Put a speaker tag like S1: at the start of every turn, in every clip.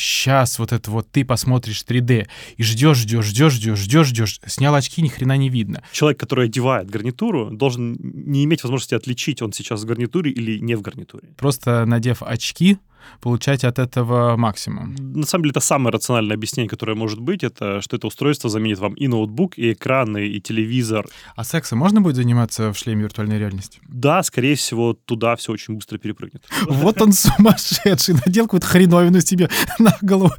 S1: сейчас вот это вот ты посмотришь 3D и ждешь, ждешь, ждешь, ждешь, ждешь, ждешь. Снял очки, ни хрена не видно.
S2: Человек, который одевает гарнитуру, должен не иметь возможности отличить, он сейчас в гарнитуре или не в гарнитуре.
S1: Просто надев очки, получать от этого максимум.
S2: На самом деле, это самое рациональное объяснение, которое может быть, это что это устройство заменит вам и ноутбук, и экраны, и телевизор.
S1: А сексом можно будет заниматься в шлеме виртуальной реальности?
S2: Да, скорее всего, туда все очень быстро перепрыгнет.
S1: Вот он сумасшедший, надел какую-то хреновину себе на голову,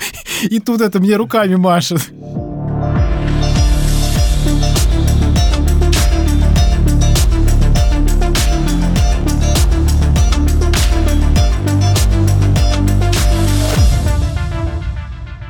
S1: и тут это мне руками машет.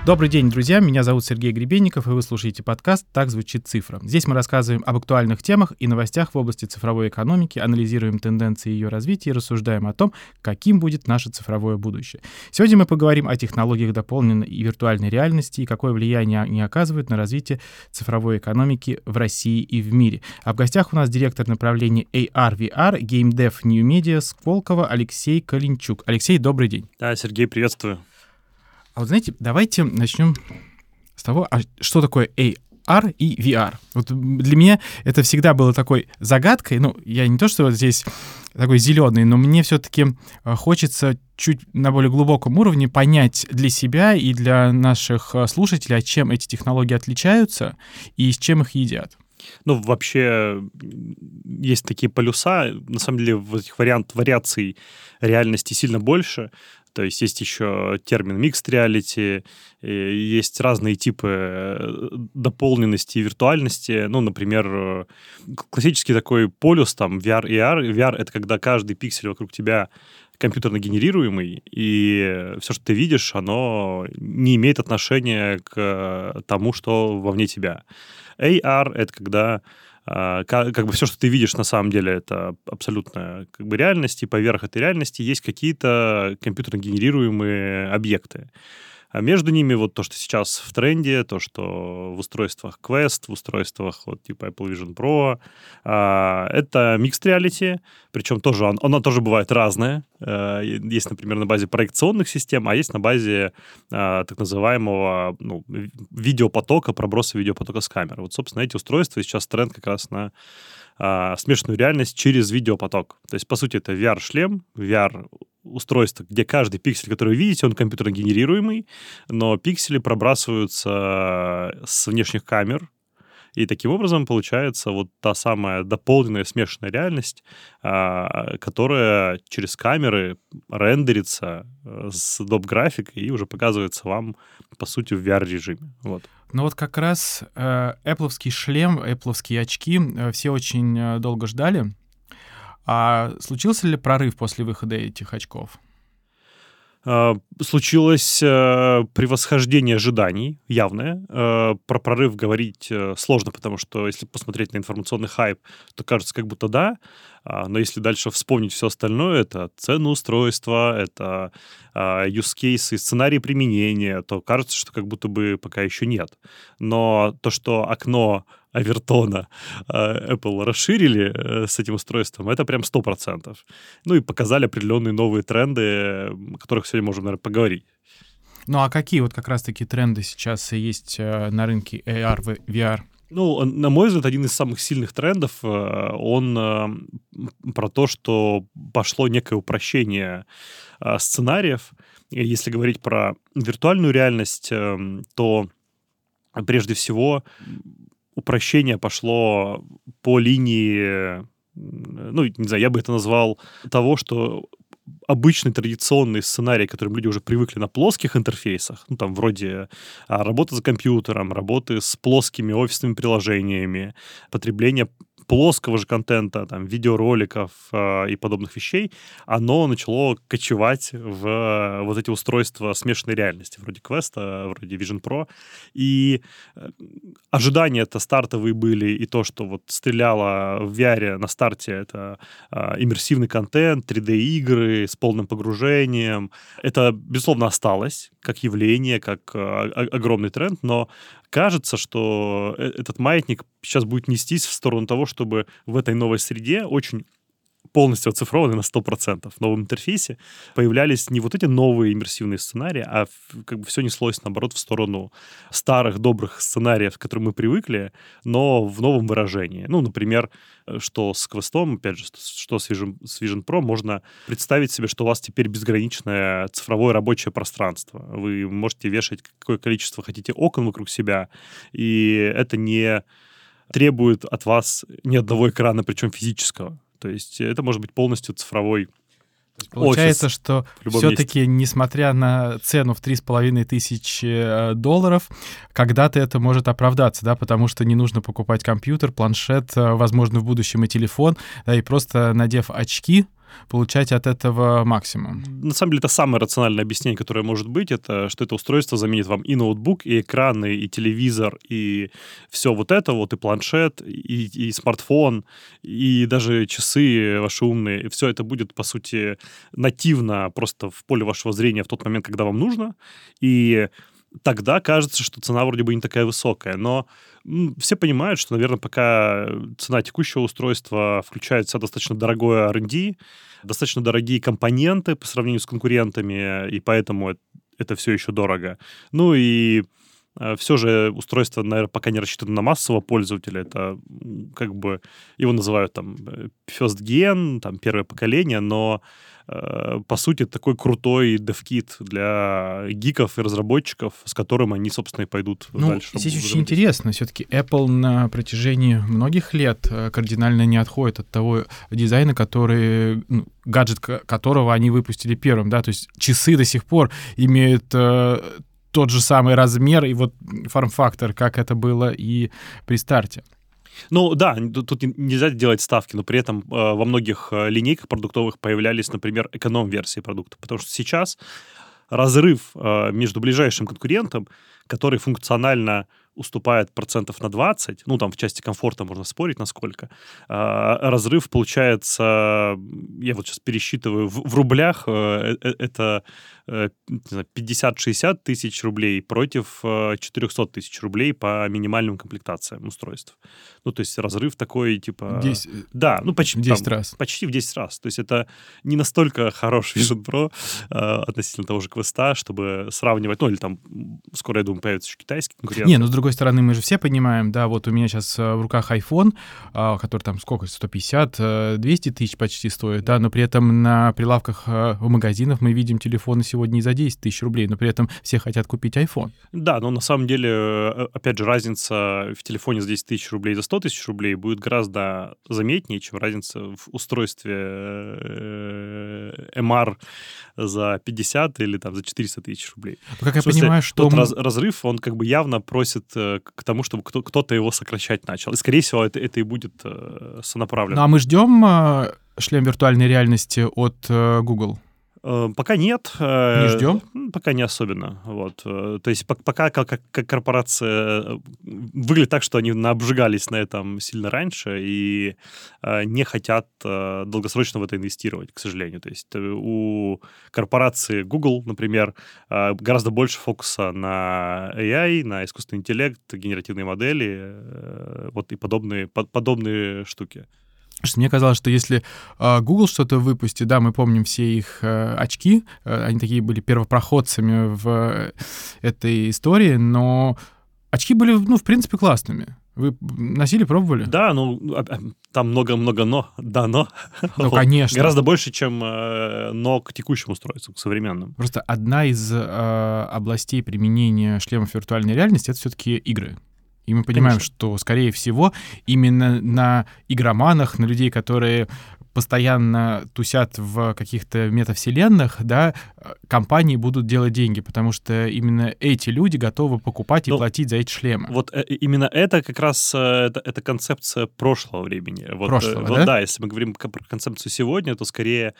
S1: Добрый день, друзья. Меня зовут Сергей Гребенников, и вы слушаете подкаст «Так звучит цифра». Здесь мы рассказываем об актуальных темах и новостях в области цифровой экономики, анализируем тенденции ее развития и рассуждаем о том, каким будет наше цифровое будущее. Сегодня мы поговорим о технологиях дополненной и виртуальной реальности и какое влияние они оказывают на развитие цифровой экономики в России и в мире. А в гостях у нас директор направления AR-VR, Game Dev New Media Сколково Алексей Калинчук. Алексей, добрый день.
S2: Да, Сергей, приветствую.
S1: А вот знаете, давайте начнем с того, а что такое AR и VR. Вот для меня это всегда было такой загадкой. Ну, я не то, что вот здесь такой зеленый, но мне все-таки а, хочется чуть на более глубоком уровне понять для себя и для наших а, слушателей, от чем эти технологии отличаются и с чем их едят.
S2: Ну, вообще, есть такие полюса. На самом деле, в этих вариант, вариаций реальности сильно больше. То есть есть еще термин mixed reality, есть разные типы э, дополненности и виртуальности. Ну, например, э, классический такой полюс, там, VR и AR. VR — это когда каждый пиксель вокруг тебя компьютерно генерируемый, и все, что ты видишь, оно не имеет отношения к тому, что вовне тебя. AR — это когда как, как бы все, что ты видишь, на самом деле, это абсолютная как бы реальность, и поверх этой реальности есть какие-то компьютерно генерируемые объекты. А между ними вот то, что сейчас в тренде, то, что в устройствах Quest, в устройствах вот типа Apple Vision Pro, а, это Mixed Reality, причем тоже оно, оно тоже бывает разное. А, есть, например, на базе проекционных систем, а есть на базе а, так называемого ну, видеопотока, проброса видеопотока с камеры. Вот, собственно, эти устройства сейчас тренд как раз на а, смешанную реальность через видеопоток. То есть, по сути, это VR-шлем, VR устройство, где каждый пиксель, который вы видите, он компьютерно генерируемый, но пиксели пробрасываются с внешних камер, и таким образом получается вот та самая дополненная смешанная реальность, а, которая через камеры рендерится э, с доп-графикой и уже показывается вам, по сути, в VR-режиме. Вот.
S1: Ну вот как раз э, Apple шлем, Apple очки э, все очень э, долго ждали, а случился ли прорыв после выхода этих очков?
S2: А, случилось э, превосхождение ожиданий, явное. Э, про прорыв говорить э, сложно, потому что если посмотреть на информационный хайп, то кажется, как будто да. А, но если дальше вспомнить все остальное, это ценоустройство, это а, use case и сценарий применения, то кажется, что как будто бы пока еще нет. Но то, что окно Авертона а, Apple расширили э, с этим устройством, это прям 100%. Ну и показали определенные новые тренды, о которых сегодня можем, наверное, поговорить.
S1: Ну а какие вот как раз-таки тренды сейчас есть э, на рынке AR, VR?
S2: Ну, на мой взгляд, один из самых сильных трендов, э, он про то, что пошло некое упрощение сценариев. Если говорить про виртуальную реальность, эм, то прежде всего упрощение пошло по линии, ну, не знаю, я бы это назвал того, что обычный традиционный сценарий, к которым люди уже привыкли на плоских интерфейсах, ну, там, вроде а, работы за компьютером, работы с плоскими офисными приложениями, потребление плоского же контента, там, видеороликов э, и подобных вещей, оно начало кочевать в э, вот эти устройства смешанной реальности, вроде Quest, вроде Vision Pro. И э, ожидания-то стартовые были, и то, что вот стреляло в VR на старте, это э, иммерсивный контент, 3D-игры с полным погружением. Это, безусловно, осталось как явление, как э, огромный тренд, но кажется, что э, этот маятник сейчас будет нестись в сторону того, чтобы в этой новой среде очень полностью оцифрованы на 100% в новом интерфейсе, появлялись не вот эти новые иммерсивные сценарии, а как бы все неслось, наоборот, в сторону старых добрых сценариев, к которым мы привыкли, но в новом выражении. Ну, например, э, что с квестом, опять же, что с Vision, с Vision Pro, можно представить себе, что у вас теперь безграничное цифровое рабочее пространство. Вы можете вешать какое количество хотите окон вокруг себя, и это не требует от вас ни одного экрана, причем физического. То есть это может быть полностью цифровой
S1: Получается, офис что все-таки, несмотря на цену в 3,5 тысячи э, долларов, когда-то это может оправдаться, да, потому что не нужно покупать компьютер, планшет, э, возможно, в будущем и телефон, да, и просто надев очки, получать от этого максимум.
S2: На самом деле, это самое рациональное объяснение, которое может быть, это что это устройство заменит вам и ноутбук, и экраны, и телевизор, и все вот это вот, и планшет, и, и смартфон, и даже часы ваши умные. И все это будет, по сути, нативно просто в поле вашего зрения в тот момент, когда вам нужно. И тогда кажется, что цена вроде бы не такая высокая, но все понимают, что, наверное, пока цена текущего устройства включает в себя достаточно дорогое R&D, достаточно дорогие компоненты по сравнению с конкурентами, и поэтому это все еще дорого. Ну и все же устройство, наверное, пока не рассчитано на массового пользователя. Это как бы его называют там э, first gen, там первое поколение, но Э, по сути, такой крутой девкит для гиков и разработчиков, с которым они, собственно, и пойдут
S1: ну,
S2: дальше.
S1: Здесь очень интересно. Все-таки Apple на протяжении многих лет э, кардинально не отходит от того дизайна, который ну, гаджет которого они выпустили первым, да, то есть часы до сих пор имеют э, тот же самый размер и вот форм-фактор, как это было и при старте.
S2: Ну да, тут нельзя делать ставки, но при этом э, во многих э, линейках продуктовых появлялись, например, эконом-версии продукта, потому что сейчас разрыв э, между ближайшим конкурентом, который функционально уступает процентов на 20, ну, там в части комфорта можно спорить, насколько, а, разрыв получается, я вот сейчас пересчитываю, в, в рублях э, э, это 50-60 тысяч рублей против 400 тысяч рублей по минимальным комплектациям устройств. Ну, то есть разрыв такой, типа...
S1: 10,
S2: да, ну, почти...
S1: В 10 там, раз.
S2: Почти в 10 раз. То есть это не настолько хороший Vision Pro э, относительно того же квеста, чтобы сравнивать, ну, или там скоро, я думаю, появится еще китайский конкурент.
S1: Не, ну, с другой стороны, мы же все понимаем, да, вот у меня сейчас э, в руках iPhone, а, который там сколько, 150, 200 э, тысяч почти стоит, да, но при этом на прилавках э, в магазинах мы видим телефоны сегодня и за 10 тысяч рублей, но при этом все хотят купить iPhone.
S2: Да, но на самом деле, опять же, разница в телефоне за 10 тысяч рублей за 100 тысяч рублей будет гораздо заметнее, чем разница в устройстве MR за 50 или там за 400 тысяч рублей.
S1: Ну, как я смысле, понимаю, что...
S2: Тот раз, разрыв, он как бы явно просит к тому, чтобы кто- кто-то его сокращать начал. И, скорее всего, это, это и будет э, сонаправлено.
S1: Ну, а мы ждем э, шлем виртуальной реальности от э, Google?
S2: Э, пока нет.
S1: Э, не ждем?
S2: Пока не особенно. Вот. Э, то есть пока как, как корпорация выглядит так, что они обжигались на этом сильно раньше и не хотят долгосрочно в это инвестировать, к сожалению. То есть у корпорации Google, например, гораздо больше фокуса на AI, на искусственный интеллект, генеративные модели, вот и подобные, подобные штуки.
S1: Что мне казалось, что если э, Google что-то выпустит, да, мы помним все их э, очки, э, они такие были первопроходцами в э, этой истории, но очки были, ну, в принципе, классными. Вы носили, пробовали?
S2: Да, ну, а, а, там много-много но, да, но.
S1: Ну, конечно.
S2: Гораздо больше, чем э, но к текущим устройствам, к современным.
S1: Просто одна из э, областей применения шлемов виртуальной реальности — это все-таки игры. И мы понимаем, Конечно. что, скорее всего, именно на игроманах, на людей, которые постоянно тусят в каких-то метавселенных, да, компании будут делать деньги, потому что именно эти люди готовы покупать и ну, платить за эти шлемы.
S2: Вот э, именно это как раз э, это, это концепция прошлого времени. Вот,
S1: прошлого,
S2: вот,
S1: да?
S2: Да, если мы говорим про концепцию сегодня, то скорее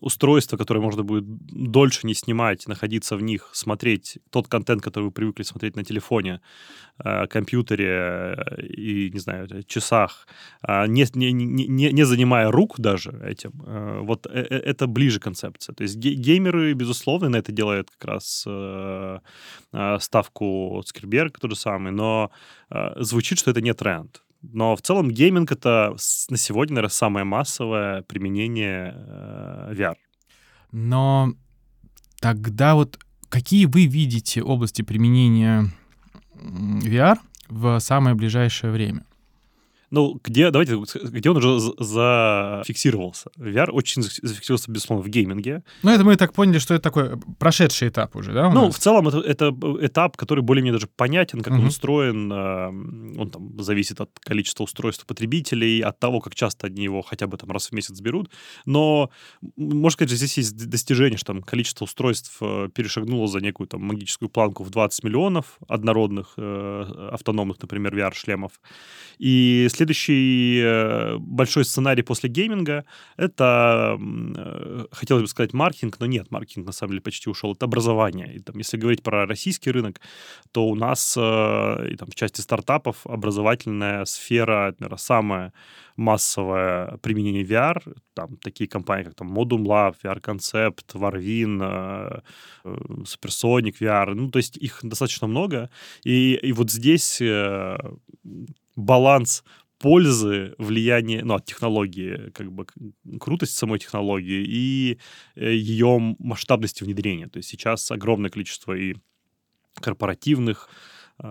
S2: устройство, которое можно будет дольше не снимать, находиться в них, смотреть тот контент, который вы привыкли смотреть на телефоне, э, компьютере и, не знаю, часах, а, не, не, не, не занимая рук даже этим, э, вот э, э, это ближе концепция. То есть геймеры, безусловно, на это делают как раз ставку Цукерберг, тот же самый, но звучит, что это не тренд. Но в целом гейминг — это на сегодня, наверное, самое массовое применение э, VR.
S1: Но тогда вот какие вы видите области применения VR в самое ближайшее время?
S2: Ну, где, давайте, где он уже зафиксировался? VR очень зафиксировался, безусловно, в гейминге.
S1: Ну, это мы так поняли, что это такой прошедший этап уже, да?
S2: Ну, нас? в целом, это, это этап, который более-менее даже понятен, как угу. он устроен. А, он там зависит от количества устройств потребителей, от того, как часто они его хотя бы там раз в месяц берут. Но, можно сказать, здесь есть достижение, что там количество устройств э, перешагнуло за некую там магическую планку в 20 миллионов однородных э, автономных, например, VR-шлемов. И следующий э, большой сценарий после гейминга — это, э, хотелось бы сказать, маркетинг, но нет, маркетинг на самом деле почти ушел. Это образование. И, там, если говорить про российский рынок, то у нас э, и, там, в части стартапов образовательная сфера, наверное, самая массовое применение VR, там такие компании, как там Modum Lab, VR Concept, Warwin, Supersonic VR, ну, то есть их достаточно много, и, и вот здесь баланс пользы, влияния, ну, от технологии, как бы крутость самой технологии и э, ее масштабности внедрения. То есть сейчас огромное количество и корпоративных э,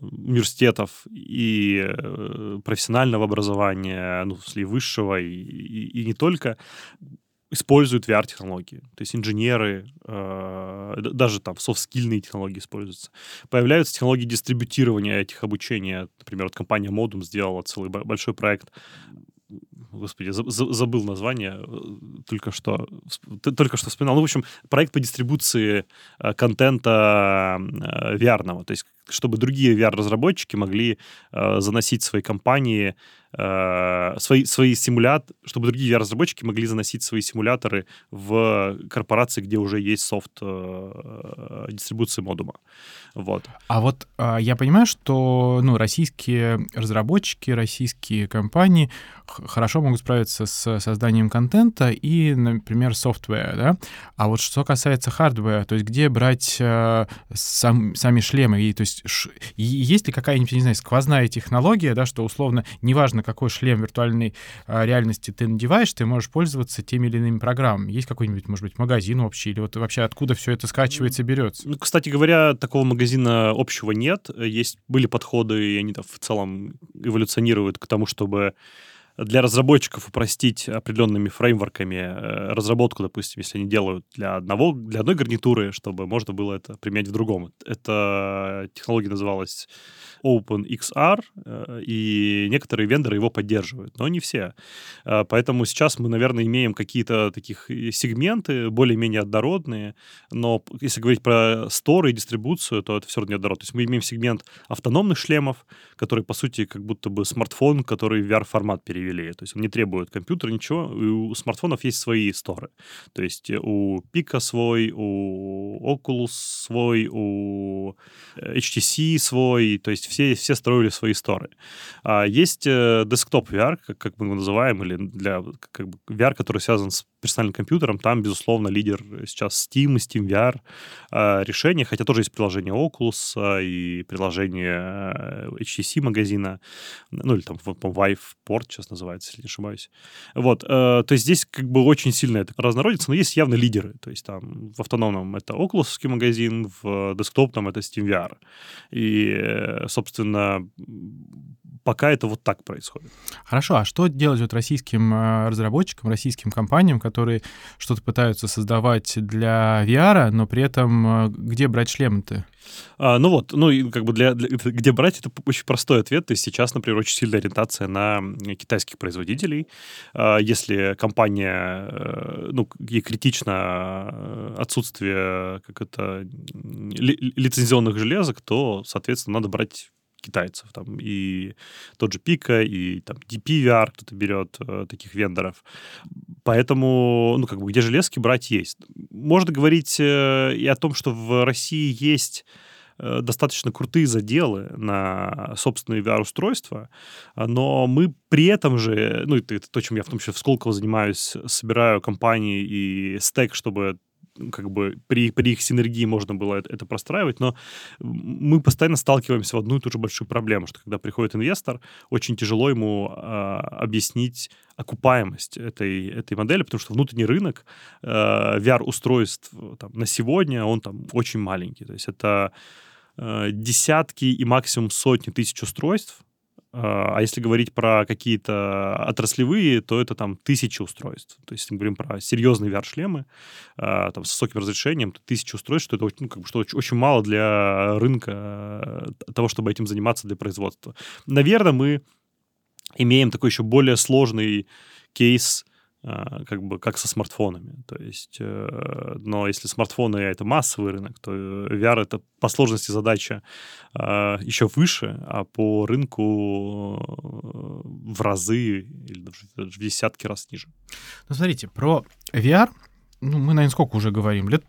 S2: университетов и э, профессионального образования, ну, в высшего и, и, и не только, используют VR-технологии. То есть инженеры, э, даже там софт-скильные технологии используются. Появляются технологии дистрибутирования этих обучения. Например, вот компания Modum сделала целый большой проект господи, забыл название, э, только что, только что вспоминал. Ну, в общем, проект по дистрибуции э, контента э, VR-ного, то есть чтобы другие VR-разработчики могли заносить свои компании э, свои, свои симуляторы, чтобы другие разработчики могли заносить свои симуляторы в корпорации, где уже есть софт э, дистрибуции модума. Вот.
S1: А вот э, я понимаю, что ну, российские разработчики, российские компании хорошо могут справиться с созданием контента и, например, софтвера, да? А вот что касается хардвера, то есть где брать э, сам, сами шлемы? И, то есть ш, есть ли какая-нибудь, не знаю, сквозная технология, да, что условно, неважно, какой шлем виртуальной а, реальности ты надеваешь, ты можешь пользоваться теми или иными программами. Есть какой-нибудь, может быть, магазин общий, или вот вообще откуда все это скачивается берется?
S2: Ну, кстати говоря, такого магазина общего нет. Есть, были подходы, и они там в целом эволюционируют к тому, чтобы для разработчиков упростить определенными фреймворками э, разработку, допустим, если они делают для одного, для одной гарнитуры, чтобы можно было это применять в другом. Эта технология называлась OpenXR, э, и некоторые вендоры его поддерживают, но не все. Э, поэтому сейчас мы, наверное, имеем какие-то таких сегменты, более-менее однородные, но если говорить про сторы и дистрибуцию, то это все равно неоднородно. То есть мы имеем сегмент автономных шлемов, который, по сути, как будто бы смартфон, который в VR-формат перевели. То есть он не требует компьютера, ничего. У смартфонов есть свои сторы. То есть у Pico свой, у Oculus свой, у HTC свой. То есть все, все строили свои сторы. А есть э, десктоп VR, как, как мы его называем, или для как бы VR, который связан с персональным компьютером. Там, безусловно, лидер сейчас Steam Steam VR э, решения, хотя тоже есть приложение Oculus э, и приложение э, HTC магазина, ну или там, Vive Port сейчас называется, если не ошибаюсь. Вот, то есть здесь как бы очень сильно это разнородится, но есть явно лидеры. То есть там в автономном это Oculus магазин, в десктопном это Steam VR. И, собственно, пока это вот так происходит.
S1: Хорошо, а что делать вот российским э, разработчикам, российским компаниям, которые что-то пытаются создавать для VR, но при этом э, где брать шлемы-то?
S2: А, ну вот, ну и как бы для, для где брать, это очень простой ответ. То есть сейчас, например, очень сильная ориентация на китайских производителей. А, если компания, э, ну, ей критично отсутствие как это ли, лицензионных железок, то, соответственно, надо брать китайцев. Там и тот же Пика, и там DPVR кто-то берет, э, таких вендоров. Поэтому, ну, как бы, где железки брать есть. Можно говорить э, и о том, что в России есть э, достаточно крутые заделы на собственные VR-устройства, но мы при этом же, ну, это, это то, чем я в том числе в Сколково занимаюсь, собираю компании и стек, чтобы как бы при, при их синергии можно было это, это простраивать, но мы постоянно сталкиваемся в одну и ту же большую проблему, что когда приходит инвестор, очень тяжело ему э, объяснить окупаемость этой, этой модели, потому что внутренний рынок э, VR-устройств там, на сегодня, он там очень маленький. То есть это э, десятки и максимум сотни тысяч устройств, а если говорить про какие-то отраслевые, то это там тысячи устройств. То есть, мы говорим про серьезные VR-шлемы а, там, с высоким разрешением, то тысячи устройств, что это ну, как бы, что очень, мало для рынка э, того, чтобы этим заниматься для производства. Наверное, мы имеем такой еще более сложный кейс а, как бы как со смартфонами. То есть, э, но если смартфоны это массовый рынок, то VR это по сложности задача еще выше, а по рынку э, в разы или даже в десятки раз ниже.
S1: Ну, смотрите, про VR, ну, мы, наверное, сколько уже говорим? Лет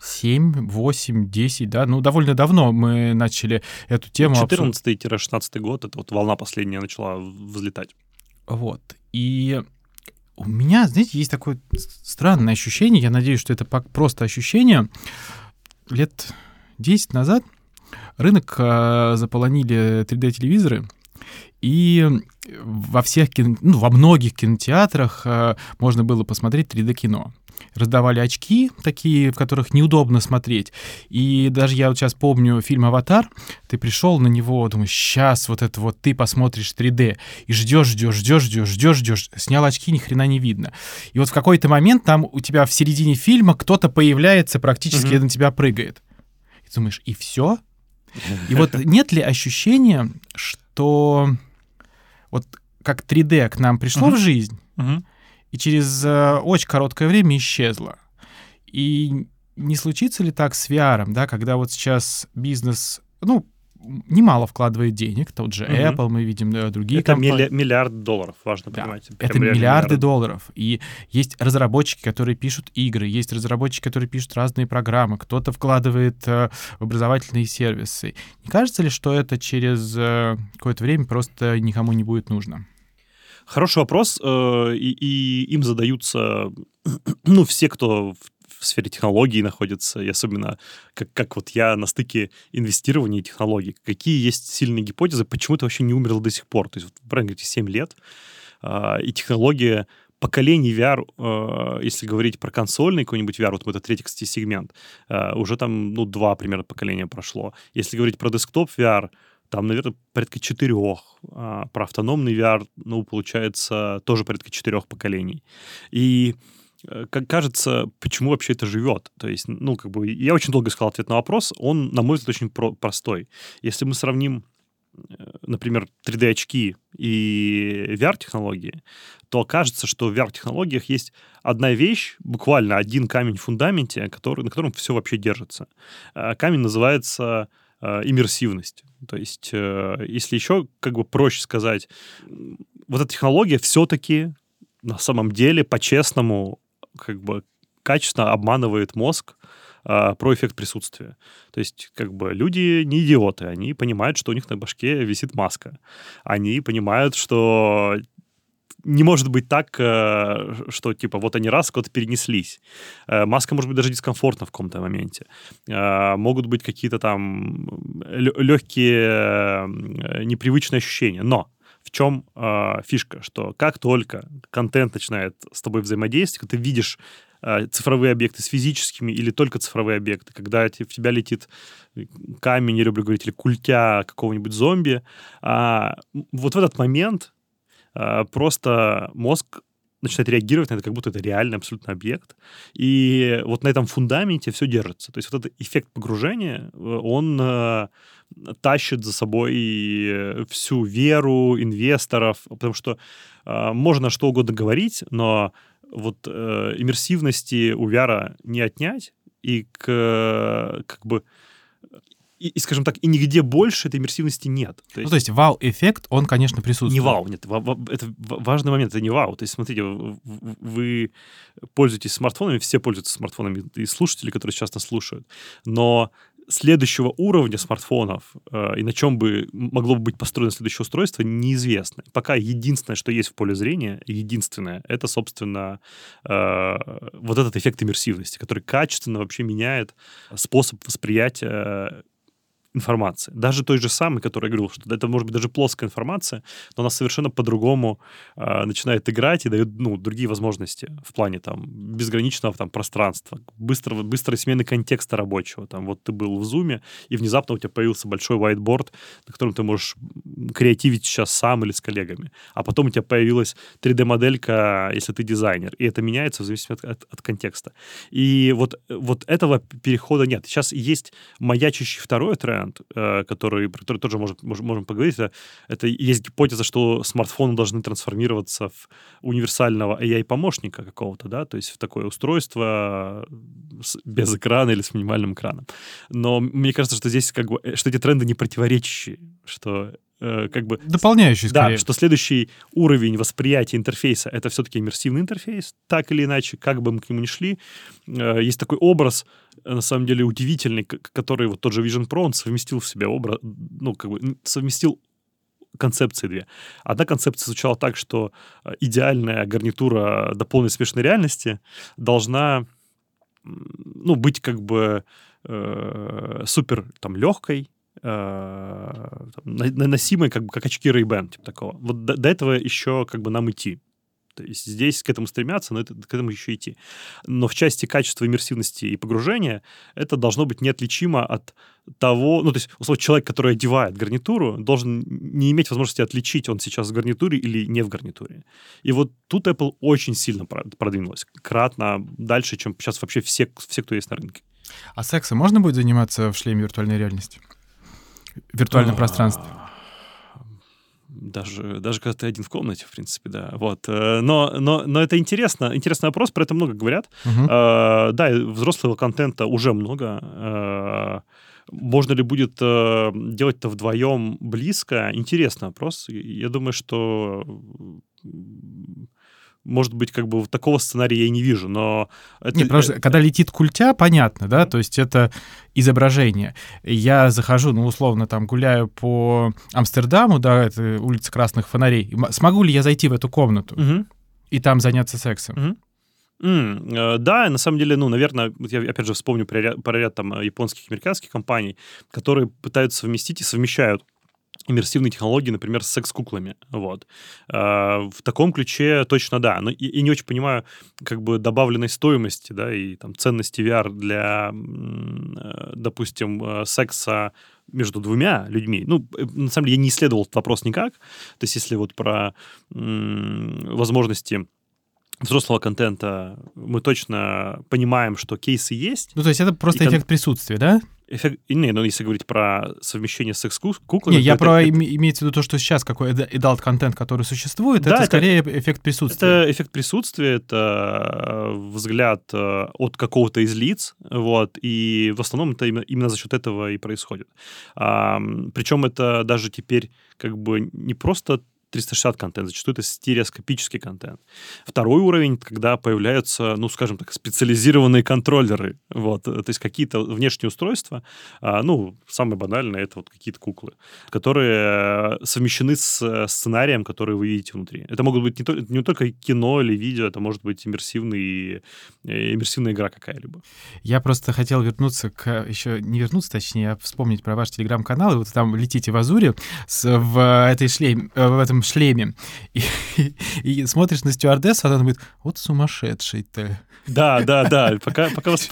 S1: 7, 8, 10, да, ну, довольно давно мы начали эту тему...
S2: 14-16 год, это вот волна последняя начала взлетать.
S1: Вот, и у меня, знаете, есть такое странное ощущение, я надеюсь, что это просто ощущение. Лет 10 назад рынок э, заполонили 3D-телевизоры, и во всех, кино, ну, во многих кинотеатрах э, можно было посмотреть 3D-кино раздавали очки такие, в которых неудобно смотреть. И даже я вот сейчас помню фильм «Аватар», ты пришел на него, думаешь, сейчас вот это вот ты посмотришь 3D, и ждешь, ждешь, ждешь, ждешь, ждешь, ждешь, снял очки, ни хрена не видно. И вот в какой-то момент там у тебя в середине фильма кто-то появляется, практически mm-hmm. на тебя прыгает. И думаешь, и все? И вот нет ли ощущения, что вот как 3D к нам пришло в жизнь, и через э, очень короткое время исчезла. И не случится ли так с VR, да, когда вот сейчас бизнес, ну, немало вкладывает денег, тот же угу. Apple, мы видим да, другие
S2: это
S1: компании.
S2: Это миллиард долларов, важно да, понимать.
S1: Это миллиарды миллиард. долларов. И есть разработчики, которые пишут игры, есть разработчики, которые пишут разные программы, кто-то вкладывает э, в образовательные сервисы. Не кажется ли, что это через э, какое-то время просто никому не будет нужно?
S2: Хороший вопрос, э, и, и им задаются, ну, все, кто в сфере технологий находится, и особенно как, как вот я на стыке инвестирования и технологий. Какие есть сильные гипотезы, почему это вообще не умерло до сих пор? То есть, вы правильно говорите, 7 лет, э, и технология поколений VR, э, если говорить про консольный какой-нибудь VR, вот это третий, кстати, сегмент, э, уже там, ну, два примерно поколения прошло. Если говорить про десктоп VR, там, наверное, порядка четырех. А про автономный VR, ну, получается, тоже порядка четырех поколений. И э, как кажется, почему вообще это живет? То есть, ну, как бы, я очень долго искал ответ на вопрос, он, на мой взгляд, очень про- простой. Если мы сравним, э, например, 3D-очки и VR-технологии, то кажется, что в VR-технологиях есть одна вещь, буквально один камень в фундаменте, который, на котором все вообще держится. Э, камень называется иммерсивность. То есть, э, если еще как бы проще сказать, вот эта технология все-таки на самом деле по-честному как бы качественно обманывает мозг э, про эффект присутствия. То есть, как бы люди не идиоты, они понимают, что у них на башке висит маска. Они понимают, что не может быть так, э, что, типа, вот они раз куда-то перенеслись. Э, маска может быть даже дискомфортна в каком-то моменте. Э, могут быть какие-то там легкие непривычные ощущения. Но в чем фишка? Что как только контент начинает с тобой взаимодействовать, ты видишь цифровые объекты с физическими или только цифровые объекты, когда в тебя летит камень, не люблю говорить, или культя какого-нибудь зомби, а, вот в этот момент просто мозг начинает реагировать на это, как будто это реальный абсолютно объект. И вот на этом фундаменте все держится. То есть вот этот эффект погружения, э, он э, тащит за собой всю веру инвесторов, потому что э, можно что угодно говорить, но вот э, иммерсивности у VR не отнять, и к, как бы и, и, скажем так, и нигде больше этой иммерсивности нет.
S1: То есть, ну, то есть вау-эффект, он, конечно, присутствует.
S2: Не вау, нет, это важный момент, это не вау. То есть, смотрите, вы пользуетесь смартфонами, все пользуются смартфонами, и слушатели, которые сейчас нас слушают, но следующего уровня смартфонов э, и на чем бы могло бы быть построено следующее устройство, неизвестно. Пока единственное, что есть в поле зрения, единственное, это, собственно, э, вот этот эффект иммерсивности, который качественно вообще меняет способ восприятия информации. Даже той же самой, которой я говорил, что это может быть даже плоская информация, но она совершенно по-другому э, начинает играть и дает ну, другие возможности в плане там безграничного там пространства, быстрого, быстрой смены контекста рабочего. Там вот ты был в зуме, и внезапно у тебя появился большой whiteboard, на котором ты можешь креативить сейчас сам или с коллегами. А потом у тебя появилась 3D-моделька, если ты дизайнер. И это меняется в зависимости от, от контекста. И вот, вот этого перехода нет. Сейчас есть маячащий второй тренд, вариант, э, который, про который тоже можем, можем поговорить. Это, это есть гипотеза, что смартфоны должны трансформироваться в универсального AI-помощника какого-то, да, то есть в такое устройство без экрана или с минимальным экраном. Но мне кажется, что здесь как бы, э, что эти тренды не противоречащие, что э, как бы...
S1: Дополняющий, скорее.
S2: Да, что следующий уровень восприятия интерфейса — это все-таки иммерсивный интерфейс, так или иначе, как бы мы к нему ни шли. Э, есть такой образ, на самом деле, удивительный, который вот тот же Vision Pro, он совместил в себя образ, ну, как бы совместил концепции две. Одна концепция звучала так, что э, идеальная гарнитура до полной смешанной реальности должна ну, быть как бы э, супер там легкой, э, наносимой, как бы как очки Ray-Ban, типа такого. Вот до, до этого еще как бы нам идти. То есть здесь к этому стремятся, но это, к этому еще идти. Но в части качества иммерсивности и погружения это должно быть неотличимо от того... Ну, то есть, условно, человек, который одевает гарнитуру, должен не иметь возможности отличить, он сейчас в гарнитуре или не в гарнитуре. И вот тут Apple очень сильно продвинулась. Кратно дальше, чем сейчас вообще все, все кто есть на рынке.
S1: А сексом можно будет заниматься в шлеме виртуальной реальности? Виртуальном пространстве?
S2: даже, даже когда ты один в комнате, в принципе, да. Вот. Э, но, но, но это интересно, интересный вопрос, про это много говорят. Uh-huh. Uh, да, взрослого контента уже много. Uh, можно ли будет uh, делать это вдвоем близко? Интересный вопрос. Я думаю, что может быть, как бы такого сценария я и не вижу, но...
S1: Это... Нет, просто, когда летит культя, понятно, да, то есть это изображение. Я захожу, ну, условно, там, гуляю по Амстердаму, да, это улица Красных Фонарей. Смогу ли я зайти в эту комнату угу. и там заняться сексом?
S2: Угу. Mm, да, на самом деле, ну, наверное, я опять же вспомню про ряд, про ряд там японских, американских компаний, которые пытаются совместить и совмещают иммерсивные технологии, например, с секс-куклами. Вот. А, в таком ключе точно да. Но и, и не очень понимаю как бы добавленной стоимости, да, и там ценности VR для, э, допустим, э, секса между двумя людьми. Ну, э, на самом деле, я не исследовал этот вопрос никак. То есть, если вот про возможности взрослого контента мы точно понимаем, что кейсы есть.
S1: Ну, то есть это просто эффект кон... присутствия, да?
S2: Эффект, не, ну если говорить про совмещение секс-куклами...
S1: Не, я про это, имеется в виду то, что сейчас какой adult контент, который существует, да, это, это скорее эффект присутствия.
S2: Это эффект присутствия, это взгляд э, от какого-то из лиц, вот, и в основном это именно, именно за счет этого и происходит. А, причем это даже теперь как бы не просто 360 контент, зачастую это стереоскопический контент. Второй уровень, когда появляются, ну, скажем так, специализированные контроллеры, вот, то есть какие-то внешние устройства, а, ну, самое банальное, это вот какие-то куклы, которые совмещены с э, сценарием, который вы видите внутри. Это могут быть не, то, не только кино или видео, это может быть иммерсивный, э, иммерсивная игра какая-либо.
S1: Я просто хотел вернуться к, еще не вернуться, точнее, а вспомнить про ваш телеграм-канал, и вот там летите в Азуре с, в этой шлеме, э, в этом шлеме. И, и, и смотришь на стюардессу, она говорит, вот сумасшедший ты.
S2: Да, да, да. Пока, пока вас...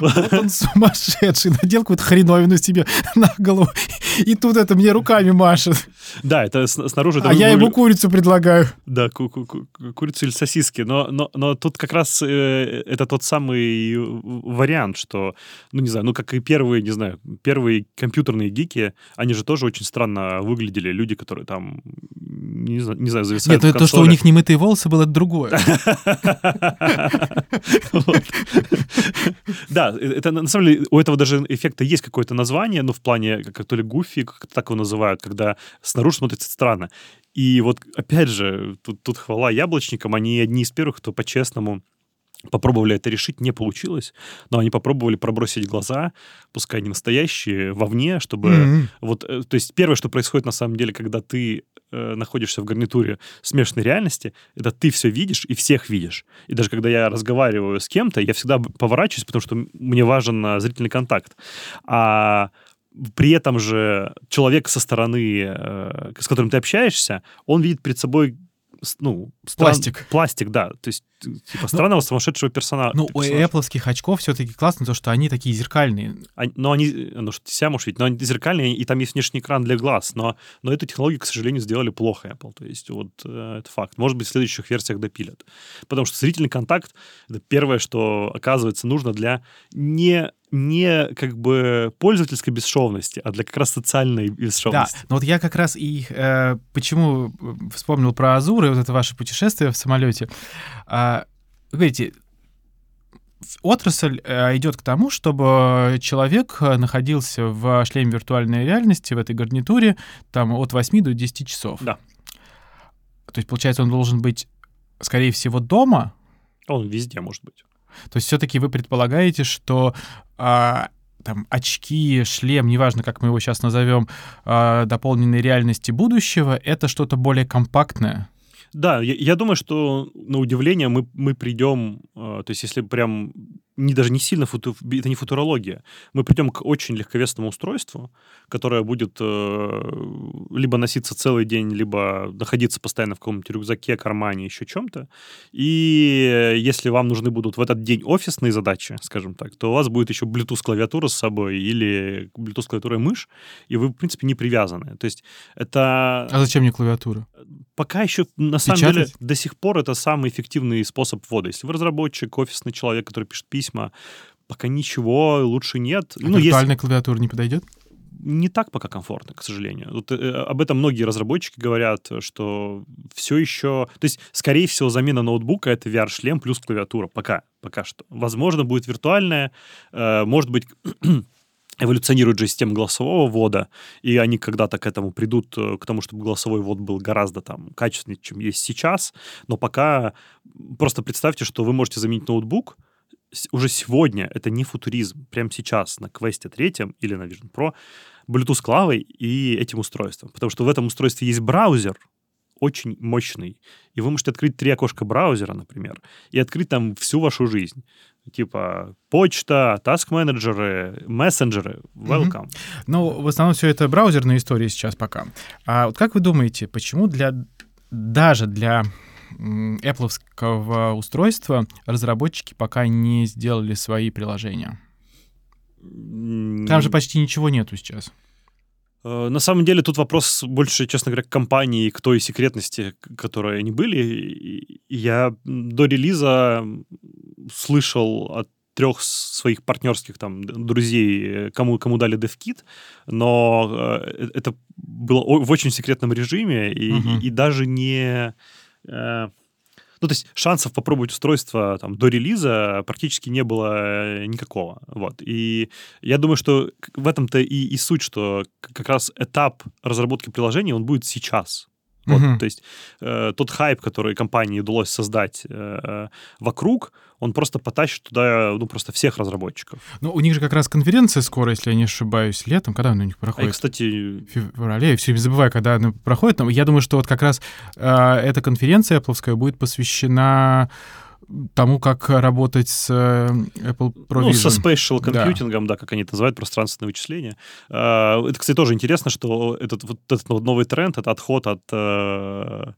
S1: Вот он сумасшедший, надел какую-то хреновину себе на голову, и тут это мне руками машет.
S2: Да, это снаружи...
S1: А я ему курицу предлагаю.
S2: Да, ку ку ку курицу или сосиски. Но, но, но тут как раз э, это тот самый вариант, что, ну, не знаю, ну, как и первые, не знаю, первые компьютерные гики, они же тоже очень странно выглядели. Люди, которые там не знаю, не знаю зависают
S1: Нет, то, что у них немытые волосы было, другое.
S2: Да, это на самом деле у этого даже эффекта есть какое-то название, ну, в плане, как то ли гуфи, как так его называют, когда снаружи смотрится странно. И вот, опять же, тут, тут хвала яблочникам, они одни из первых, кто по-честному попробовали это решить, не получилось, но они попробовали пробросить глаза, пускай не настоящие, вовне, чтобы... Mm-hmm. Вот, э, то есть первое, что происходит на самом деле, когда ты э, находишься в гарнитуре смешанной реальности, это ты все видишь и всех видишь. И даже когда я разговариваю с кем-то, я всегда поворачиваюсь, потому что мне важен э, зрительный контакт. А при этом же человек со стороны, э, с которым ты общаешься, он видит перед собой ну,
S1: стран... пластик.
S2: Пластик, да. То есть, типа, ну, странного ну, сумасшедшего персонажа.
S1: Ну, у Apple очков все-таки классно то, что они такие зеркальные.
S2: Они, но они, ну, что себя можешь видеть, но они зеркальные, и там есть внешний экран для глаз, но, но эту технологию, к сожалению, сделали плохо Apple. То есть, вот э, это факт. Может быть, в следующих версиях допилят. Потому что зрительный контакт — это первое, что, оказывается, нужно для не не как бы пользовательской бесшовности, а для как раз социальной бесшовности.
S1: Да, но вот я как раз и э, почему вспомнил про Азур и вот это ваше путешествие в самолете. Э, вы говорите, отрасль э, идет к тому, чтобы человек находился в шлеме виртуальной реальности, в этой гарнитуре, там от 8 до 10 часов.
S2: Да.
S1: То есть, получается, он должен быть, скорее всего, дома.
S2: Он везде может быть.
S1: То есть все-таки вы предполагаете, что а, там очки, шлем, неважно, как мы его сейчас назовем, а, дополненной реальности будущего, это что-то более компактное.
S2: Да, я, я думаю, что на удивление мы, мы придем, э, то есть если прям не даже не сильно футу, это не футурология, мы придем к очень легковесному устройству, которое будет э, либо носиться целый день, либо находиться постоянно в каком-нибудь рюкзаке, кармане, еще чем-то. И если вам нужны будут в этот день офисные задачи, скажем так, то у вас будет еще Bluetooth клавиатура с собой или Bluetooth клавиатура и мышь, и вы в принципе не привязаны. То есть это.
S1: А зачем мне клавиатура?
S2: Пока еще на самом деле до сих пор это самый эффективный способ ввода. Если вы разработчик, офисный человек, который пишет письма, пока ничего лучше нет.
S1: А ну, виртуальная есть... клавиатура не подойдет?
S2: не так пока комфортно, к сожалению. Вот, э, об этом многие разработчики говорят, что все еще... То есть, скорее всего, замена ноутбука — это VR-шлем плюс клавиатура. Пока, пока что. Возможно, будет виртуальная, э, может быть... эволюционирует же система голосового ввода, и они когда-то к этому придут, э, к тому, чтобы голосовой ввод был гораздо там качественнее, чем есть сейчас. Но пока просто представьте, что вы можете заменить ноутбук, уже сегодня, это не футуризм, прямо сейчас на квесте третьем или на Vision Pro, Bluetooth клавой и этим устройством. Потому что в этом устройстве есть браузер, очень мощный. И вы можете открыть три окошка браузера, например, и открыть там всю вашу жизнь. Типа почта, таск-менеджеры, мессенджеры. Welcome. Mm-hmm.
S1: Ну, в основном все это браузерные истории сейчас пока. А вот как вы думаете, почему для даже для Apple устройства разработчики пока не сделали свои приложения? Там же почти ничего нету сейчас.
S2: Э, на самом деле тут вопрос больше, честно говоря, к компании, к той секретности, которые они были. Я до релиза слышал от трех своих партнерских там друзей, кому, кому дали DevKit, но э, это было в очень секретном режиме и, и, и даже не... Э, ну, то есть шансов попробовать устройство там, до релиза практически не было никакого. Вот. И я думаю, что в этом-то и, и суть, что как раз этап разработки приложения, он будет сейчас. Вот, угу. То есть э, тот хайп, который компании удалось создать э, вокруг, он просто потащит туда, ну, просто всех разработчиков.
S1: Ну, у них же как раз конференция скоро, если я не ошибаюсь, летом. Когда она у них проходит?
S2: А, кстати...
S1: В феврале, я все время забываю, когда она проходит. Но я думаю, что вот как раз э, эта конференция Apple будет посвящена тому, как работать с э, Apple Pro
S2: Ну, со spatial computing, да. да, как они это называют, пространственное вычисление. А, это, кстати, тоже интересно, что этот, вот этот новый тренд, это отход от э,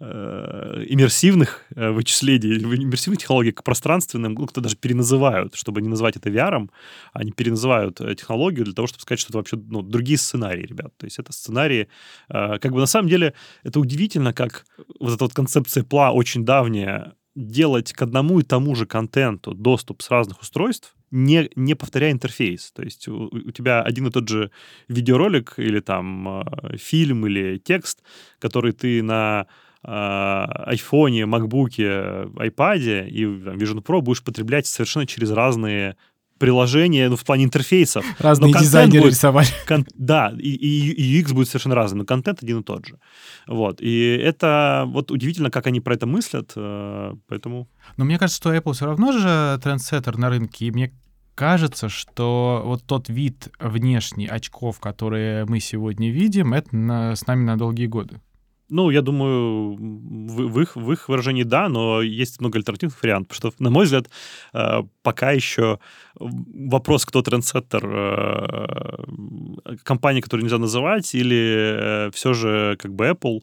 S2: э, иммерсивных вычислений, иммерсивных технологий к пространственным, ну, кто даже переназывают, чтобы не назвать это VR, они переназывают технологию для того, чтобы сказать, что это вообще ну, другие сценарии, ребят. То есть это сценарии, э, как бы на самом деле, это удивительно, как вот эта вот концепция пла очень давняя, делать к одному и тому же контенту доступ с разных устройств, не, не повторяя интерфейс. То есть у, у тебя один и тот же видеоролик или там э, фильм или текст, который ты на айфоне, макбуке, айпаде и Vision Pro будешь потреблять совершенно через разные приложения, ну, в плане интерфейсов.
S1: Разные дизайнеры будет, рисовали.
S2: Кон, да, и, и, UX будет совершенно разным, но контент один и тот же. Вот. И это вот удивительно, как они про это мыслят, э, поэтому...
S1: Но мне кажется, что Apple все равно же трендсеттер на рынке, и мне кажется, что вот тот вид внешний очков, которые мы сегодня видим, это на, с нами на долгие годы.
S2: Ну, я думаю, в, в, их, в их выражении да, но есть много альтернативных вариантов. Потому что, на мой взгляд, э, пока еще вопрос, кто трендсеттер, э, компании, которую нельзя называть, или э, все же как бы Apple,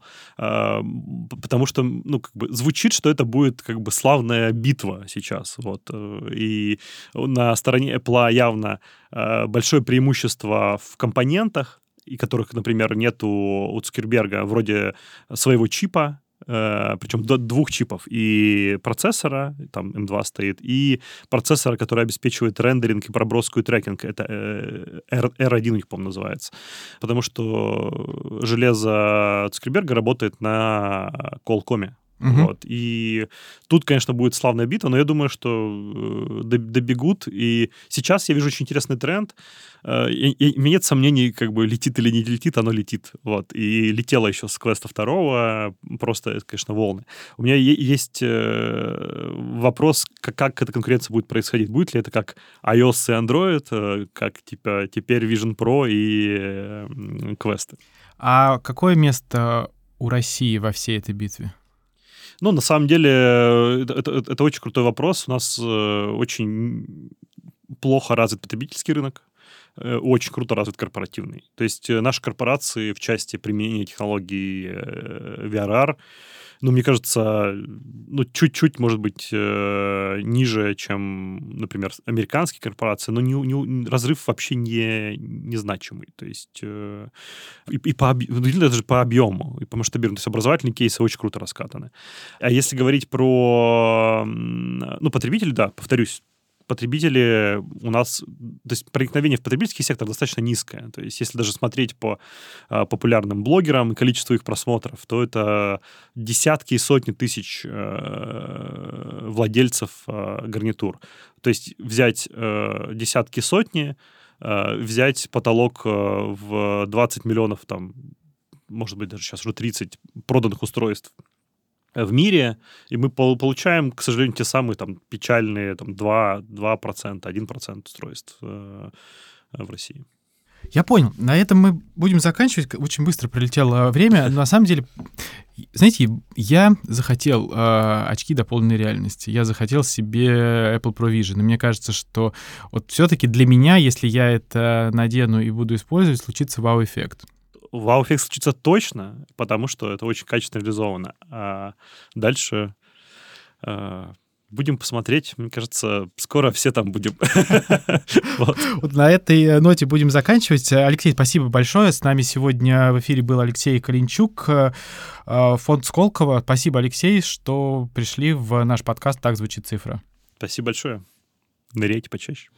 S2: потому что, ну, как бы звучит, что это будет как бы славная битва сейчас. Вот. И на стороне Apple явно большое преимущество в компонентах, и которых, например, нет у, Цукерберга, вроде своего чипа, э, причем до двух чипов, и процессора, там M2 стоит, и процессора, который обеспечивает рендеринг и проброску и трекинг, это э, R, R1 у них, по-моему, называется, потому что железо Цукерберга работает на Qualcomm, Угу. Вот. И тут, конечно, будет славная битва, но я думаю, что э, добегут. И сейчас я вижу очень интересный тренд. Э, и, и, у меня нет сомнений, как бы летит или не летит, оно летит. Вот. И летело еще с квеста второго, просто, конечно, волны. У меня есть э, вопрос, как, как эта конкуренция будет происходить. Будет ли это как iOS и Android, как типа теперь Vision Pro и квесты?
S1: А какое место у России во всей этой битве?
S2: Ну, на самом деле, это, это, это очень крутой вопрос. У нас э, очень плохо развит потребительский рынок, э, очень круто развит корпоративный. То есть э, наши корпорации в части применения технологий э, VRR ну, мне кажется, ну, чуть-чуть, может быть, э, ниже, чем, например, американские корпорации, но не, не, разрыв вообще не, незначимый. То есть э, и, и по, даже по объему, и по масштабированию. То есть образовательные кейсы очень круто раскатаны. А если говорить про, ну, потребителей, да, повторюсь, потребители у нас, то есть проникновение в потребительский сектор достаточно низкое. То есть если даже смотреть по э, популярным блогерам и количеству их просмотров, то это десятки и сотни тысяч э, владельцев э, гарнитур. То есть взять э, десятки сотни, э, взять потолок э, в 20 миллионов, там, может быть, даже сейчас уже 30 проданных устройств в мире, и мы получаем, к сожалению, те самые там печальные там, 2%, 2% 1% устройств э, в России.
S1: Я понял. На этом мы будем заканчивать. Очень быстро пролетело время. На самом деле, знаете, я захотел э, очки дополненной реальности. Я захотел себе Apple Pro Vision. И мне кажется, что вот все-таки для меня, если я это надену и буду использовать, случится вау-эффект
S2: вау-эффект случится точно, потому что это очень качественно реализовано. А дальше а, будем посмотреть. Мне кажется, скоро все там будем.
S1: Вот на этой ноте будем заканчивать. Алексей, спасибо большое. С нами сегодня в эфире был Алексей Калинчук, а, фонд Сколково. Спасибо, Алексей, что пришли в наш подкаст «Так звучит цифра».
S2: Спасибо большое. Ныряйте почаще.